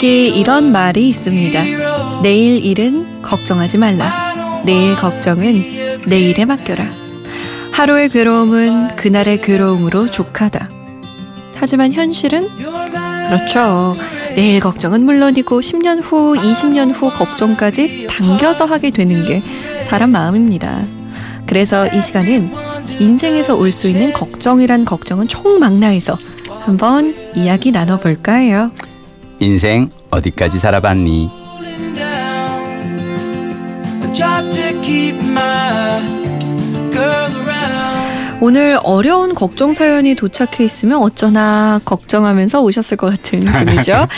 우리에게 이런 말이 있습니다. 내일 일은 걱정하지 말라. 내일 걱정은 내일에 맡겨라. 하루의 괴로움은 그날의 괴로움으로 족하다. 하지만 현실은 그렇죠. 내일 걱정은 물론이고 10년 후, 20년 후 걱정까지 당겨서 하게 되는 게 사람 마음입니다. 그래서 이 시간은 인생에서 올 수 있는 걱정이란 걱정은 총망라해서 한번 이야기 나눠볼까 해요. 인생 어디까지 살아봤니? 오늘 어려운 걱정 사연이 도착해 있으면 어쩌나 걱정하면서 오셨을 것 같은 분이죠.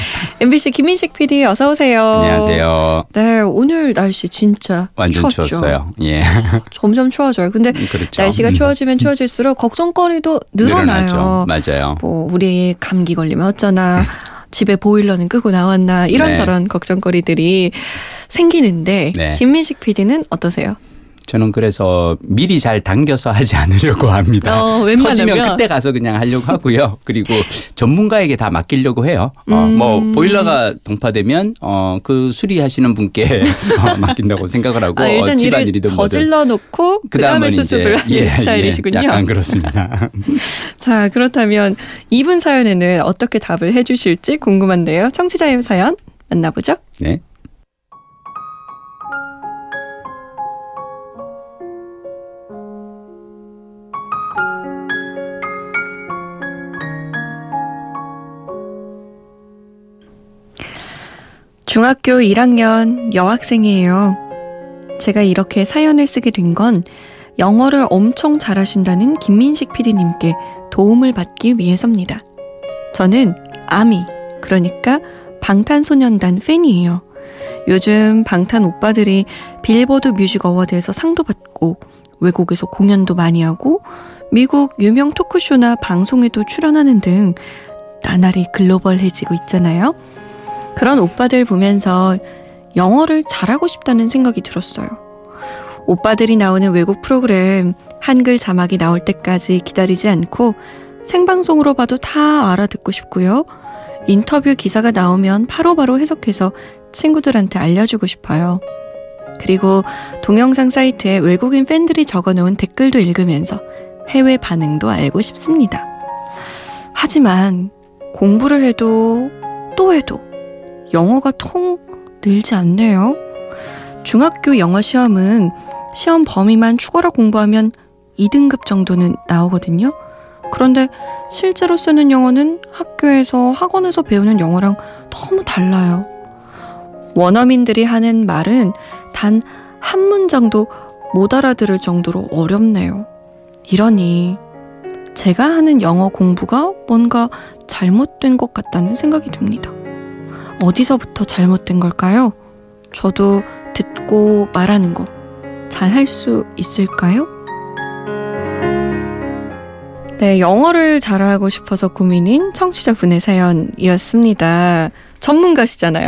MBC 김민식 PD 어서 오세요. 안녕하세요. 네, 오늘 날씨 진짜 완전 추웠죠. 추웠어요. 예. 점점 추워져요. 근데 그렇죠. 날씨가 음. 추워지면 추워질수록 걱정거리도 늘어나요. 늘어나죠. 맞아요. 뭐 우리 감기 걸리면 어쩌나 집에 보일러는 끄고 나왔나 이런저런 걱정거리들이 생기는데 네. 김민식 PD는 어떠세요? 저는 그래서 미리 잘 당겨서 하지 않으려고 합니다. 어, 터지면 웬만하면 그때 가서 그냥 하려고 하고요. 그리고 전문가에게 다 맡기려고 해요. 어, 음. 뭐 보일러가 동파되면 어, 그 수리하시는 분께 어, 맡긴다고 생각을 하고 아, 일단 어, 일을 집안 일이든 뭐든 저질러 놓고 그다음에 그다음은 수습을 하는 예, 스타일이시군요. 예, 약간 그렇습니다. 자, 그렇다면 이분 사연에는 어떻게 답을 해주실지 궁금한데요. 청취자의 사연 만나보죠. 네. 중학교 1학년 여학생이에요. 제가 이렇게 사연을 쓰게 된 건 영어를 엄청 잘하신다는 김민식 PD님께 도움을 받기 위해서입니다. 저는 아미, 그러니까 방탄소년단 팬이에요. 요즘 방탄 오빠들이 빌보드 뮤직 어워드에서 상도 받고 외국에서 공연도 많이 하고 미국 유명 토크쇼나 방송에도 출연하는 등 나날이 글로벌해지고 있잖아요. 그런 오빠들 보면서 영어를 잘하고 싶다는 생각이 들었어요. 오빠들이 나오는 외국 프로그램 한글 자막이 나올 때까지 기다리지 않고 생방송으로 봐도 다 알아듣고 싶고요. 인터뷰 기사가 나오면 바로바로 해석해서 친구들한테 알려주고 싶어요. 그리고 동영상 사이트에 외국인 팬들이 적어놓은 댓글도 읽으면서 해외 반응도 알고 싶습니다. 하지만 공부를 해도 또 해도 영어가 통 늘지 않네요. 중학교 영어 시험은 시험 범위만 추가로 공부하면 2등급 정도는 나오거든요. 그런데 실제로 쓰는 영어는 학교에서 학원에서 배우는 영어랑 너무 달라요. 원어민들이 하는 말은 단 한 문장도 못 알아들을 정도로 어렵네요. 이러니 제가 하는 영어 공부가 뭔가 잘못된 것 같다는 생각이 듭니다. 어디서부터 잘못된 걸까요? 저도 듣고 말하는 거 잘 할 수 있을까요? 네, 영어를 잘하고 싶어서 고민인 청취자분의 사연이었습니다. 전문가시잖아요.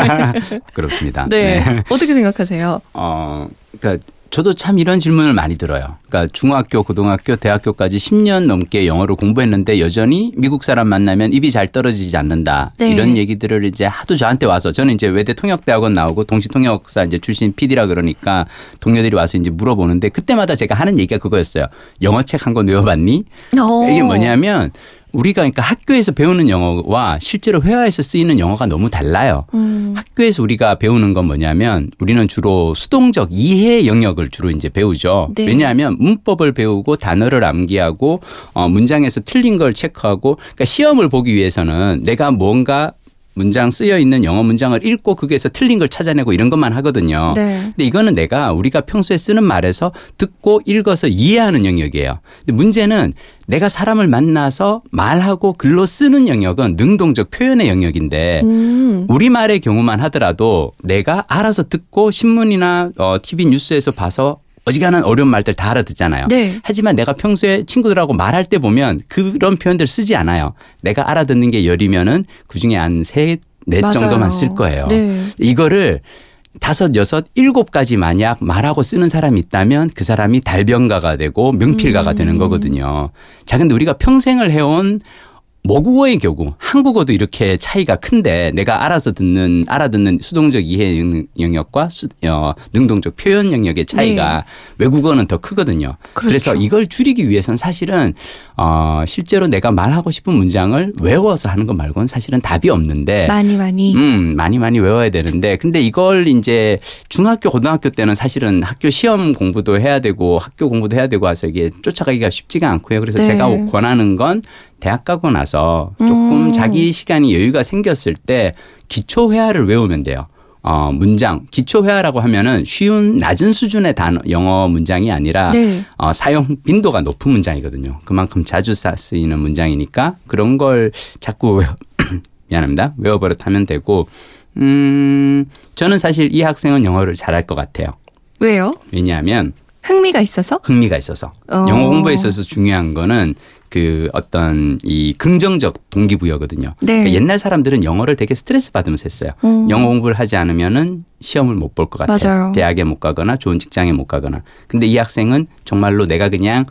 그렇습니다. 네. 어떻게 생각하세요? 어, 그러니까 저도 참 이런 질문을 많이 들어요. 그러니까 중학교, 고등학교, 대학교까지 10년 넘게 영어를 공부했는데 여전히 미국 사람 만나면 입이 잘 떨어지지 않는다. 네. 이런 얘기들을 이제 하도 저한테 와서 저는 이제 외대 통역대학원 나오고 동시통역사 이제 출신 PD라 그러니까 동료들이 와서 이제 물어보는데 그때마다 제가 하는 얘기가 그거였어요. 영어 책 한 권 외워봤니? 어. 이게 뭐냐면 우리가 그러니까 학교에서 배우는 영어와 실제로 회화에서 쓰이는 영어가 너무 달라요. 음, 학교에서 우리가 배우는 건 뭐냐면 우리는 주로 수동적 이해 영역을 주로 이제 배우죠. 네. 왜냐하면 문법을 배우고 단어를 암기하고 어, 문장에서 틀린 걸 체크하고 그러니까 시험을 보기 위해서는 내가 뭔가 문장 쓰여 있는 영어 문장을 읽고 거기에서 틀린 걸 찾아내고 이런 것만 하거든요. 네. 근데 이거는 내가 우리가 평소에 쓰는 말에서 듣고 읽어서 이해하는 영역이에요. 근데 문제는 내가 사람을 만나서 말하고 글로 쓰는 영역은 능동적 표현의 영역인데 음, 우리말의 경우만 하더라도 내가 알아서 듣고 신문이나 어, TV 뉴스에서 봐서 어지간한 어려운 말들 다 알아듣잖아요. 네. 하지만 내가 평소에 친구들하고 말할 때 보면 그런 표현들 쓰지 않아요. 내가 알아듣는 게 열이면은 그 중에 한 세, 넷 맞아요. 정도만 쓸 거예요. 네. 이거를 다섯, 여섯, 일곱 가지 만약 말하고 쓰는 사람이 있다면 그 사람이 달변가가 되고 명필가가 음. 되는 거거든요. 자, 근데 우리가 평생을 해온 모국어의 경우 한국어도 이렇게 차이가 큰데 내가 알아서 듣는 알아듣는 수동적 이해 영역과 수, 어, 능동적 표현 영역의 차이가 네. 외국어는 더 크거든요. 그렇죠. 그래서 이걸 줄이기 위해서는 사실은 어, 실제로 내가 말하고 싶은 문장을 외워서 하는 것 말고는 사실은 답이 없는데 많이 많이 음 많이 많이 외워야 되는데 근데 이걸 이제 중학교 고등학교 때는 사실은 학교 시험 공부도 해야 되고 학교 공부도 해야 되고 해서 이게 쫓아가기가 쉽지가 않고요. 그래서 네. 제가 권하는 건 대학 가고 나서 조금 음. 자기 시간이 여유가 생겼을 때 기초 회화를 외우면 돼요. 어, 문장, 기초 회화라고 하면은 쉬운 낮은 수준의 단어, 영어 문장이 아니라 네. 어, 사용 빈도가 높은 문장이거든요. 그만큼 자주 쓰이는 문장이니까 그런 걸 자꾸 외워, 미안합니다. 외워버릇하면 되고, 음, 저는 사실 이 학생은 영어를 잘할 것 같아요. 왜요? 왜냐하면 흥미가 있어서? 흥미가 있어서. 어. 영어 공부에 있어서 중요한 거는 그 어떤 이 긍정적 동기부여거든요. 네. 그러니까 옛날 사람들은 영어를 되게 스트레스 받으면서 했어요. 음. 영어 공부를 하지 않으면은 시험을 못 볼 것 같아요. 맞아요. 대학에 못 가거나 좋은 직장에 못 가거나. 근데 이 학생은 정말로 내가 그냥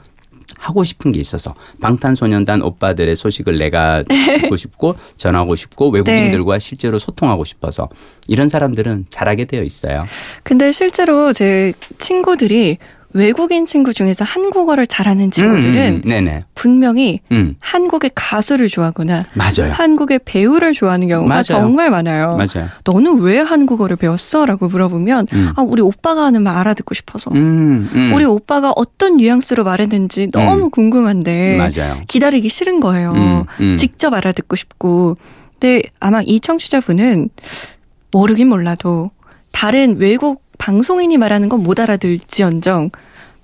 하고 싶은 게 있어서 방탄소년단 오빠들의 소식을 내가 듣고 싶고 전하고 싶고 외국인들과 네. 실제로 소통하고 싶어서 이런 사람들은 잘하게 되어 있어요. 근데 실제로 제 친구들이 외국인 친구 중에서 한국어를 잘하는 친구들은 음, 음, 분명히 음. 한국의 가수를 좋아하거나 맞아요. 한국의 배우를 좋아하는 경우가 맞아요. 정말 많아요. 맞아요. 너는 왜 한국어를 배웠어? 라고 물어보면 음. 아 우리 오빠가 하는 말 알아듣고 싶어서 음, 음. 우리 오빠가 어떤 뉘앙스로 말했는지 너무 궁금한데 맞아요. 기다리기 싫은 거예요. 직접 알아듣고 싶고 근데 아마 이 청취자분은 모르긴 몰라도 다른 외국 방송인이 말하는 건 못 알아들지언정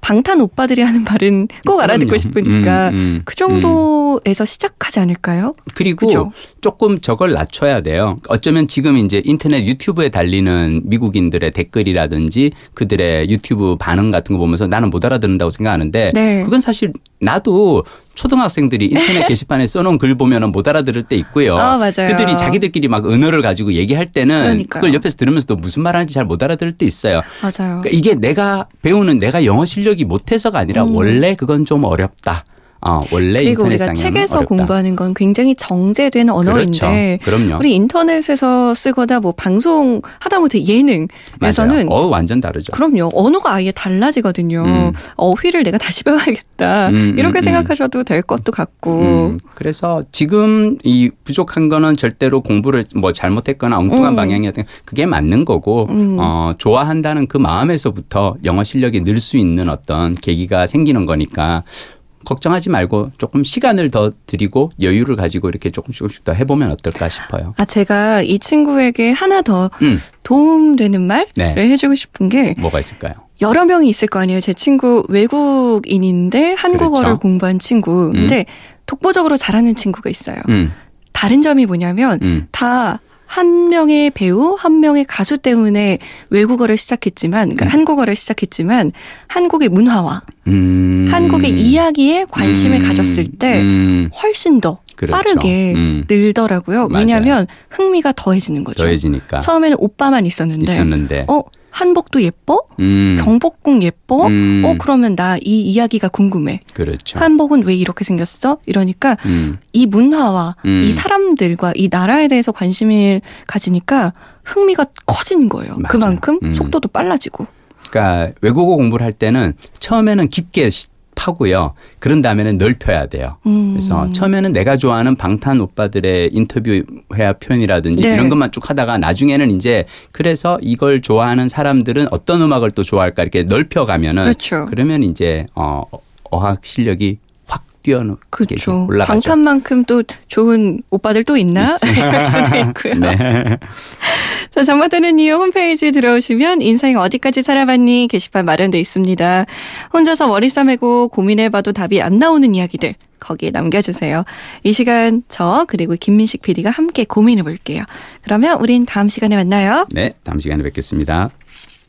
방탄 오빠들이 하는 말은 꼭 알아듣고 싶으니까 음, 음, 그 정도에서 음. 시작하지 않을까요? 그리고 그죠? 조금 저걸 낮춰야 돼요. 어쩌면 지금 이제 인터넷 유튜브에 달리는 미국인들의 댓글이라든지 그들의 유튜브 반응 같은 거 보면서 나는 못 알아듣는다고 생각하는데 네. 그건 사실 나도 초등학생들이 인터넷 게시판에 써놓은 글 보면 못 알아들을 때 있고요. 아, 그들이 자기들끼리 막 언어를 가지고 얘기할 때는 그러니까요. 그걸 옆에서 들으면서도 무슨 말 하는지 잘 못 알아들을 때 있어요. 맞아요. 그러니까 이게 내가 배우는 내가 영어 실력이 못해서가 아니라 음. 원래 그건 좀 어렵다. 어, 원래 그리고 우리가 책에서 어렵다. 공부하는 건 굉장히 정제된 언어인데 그렇죠. 그럼요. 우리 인터넷에서 쓰거나 뭐 방송 하다못해 예능에서는 어 완전 다르죠. 그럼요. 언어가 아예 달라지거든요. 음. 어휘를 내가 다시 배워야겠다. 음, 음 이렇게 음, 생각하셔도 될 것도 같고. 음. 그래서 지금 이 부족한 거는 절대로 공부를 뭐 잘못했거나 엉뚱한 음. 방향이었던 그게 맞는 거고 어, 좋아한다는 그 마음에서부터 영어 실력이 늘 수 있는 어떤 계기가 생기는 거니까 걱정하지 말고 조금 시간을 더 드리고 여유를 가지고 이렇게 조금씩 조금씩 더 해보면 어떨까 싶어요. 아 제가 이 친구에게 하나 더 음. 도움되는 말을 네. 해주고 싶은 게 뭐가 있을까요? 여러 명이 있을 거 아니에요. 제 친구 외국인인데 한국어를 그렇죠. 공부한 친구. 음. 근데 독보적으로 잘하는 친구가 있어요. 음. 다른 점이 뭐냐면 음. 다 한 명의 배우, 한 명의 가수 때문에 외국어를 시작했지만, 그러니까 음. 한국어를 시작했지만, 한국의 문화와 음. 한국의 이야기에 관심을 음. 가졌을 때 음. 훨씬 더 그렇죠. 빠르게 음. 늘더라고요. 왜냐하면 흥미가 더해지는 거죠. 더해지니까. 처음에는 오빠만 있었는데, 있었는데. 어 한복도 예뻐? 음. 경복궁 예뻐? 음. 어 그러면 나 이 이야기가 궁금해. 그렇죠. 한복은 왜 이렇게 생겼어? 이러니까 음. 이 문화와 음. 이 사람들과 이 나라에 대해서 관심을 가지니까 흥미가 커지는 거예요. 맞아요. 그만큼 음. 속도도 빨라지고. 그러니까 외국어 공부를 할 때는 처음에는 깊게 파고요. 그런 다음에는 넓혀야 돼요. 음. 그래서 처음에는 내가 좋아하는 방탄 오빠들의 인터뷰 회화 표현이라든지 네. 이런 것만 쭉 하다가 나중에는 이제 그래서 이걸 좋아하는 사람들은 어떤 음악을 또 좋아할까 이렇게 넓혀가면은 그렇죠. 그러면 이제 어 어학 실력이 뛰어넘게 그렇죠. 올라가죠. 방탄만큼 또 좋은 오빠들 또 있나? 할 수도 있고요. 네. 자, 정마다는 이유 홈페이지 들어오시면 인생 어디까지 살아봤니 게시판 마련돼 있습니다. 혼자서 머리 싸매고 고민해봐도 답이 안 나오는 이야기들 거기에 남겨주세요. 이 시간 저 그리고 김민식 PD가 함께 고민해 볼게요. 그러면 우린 다음 시간에 만나요. 네, 다음 시간에 뵙겠습니다.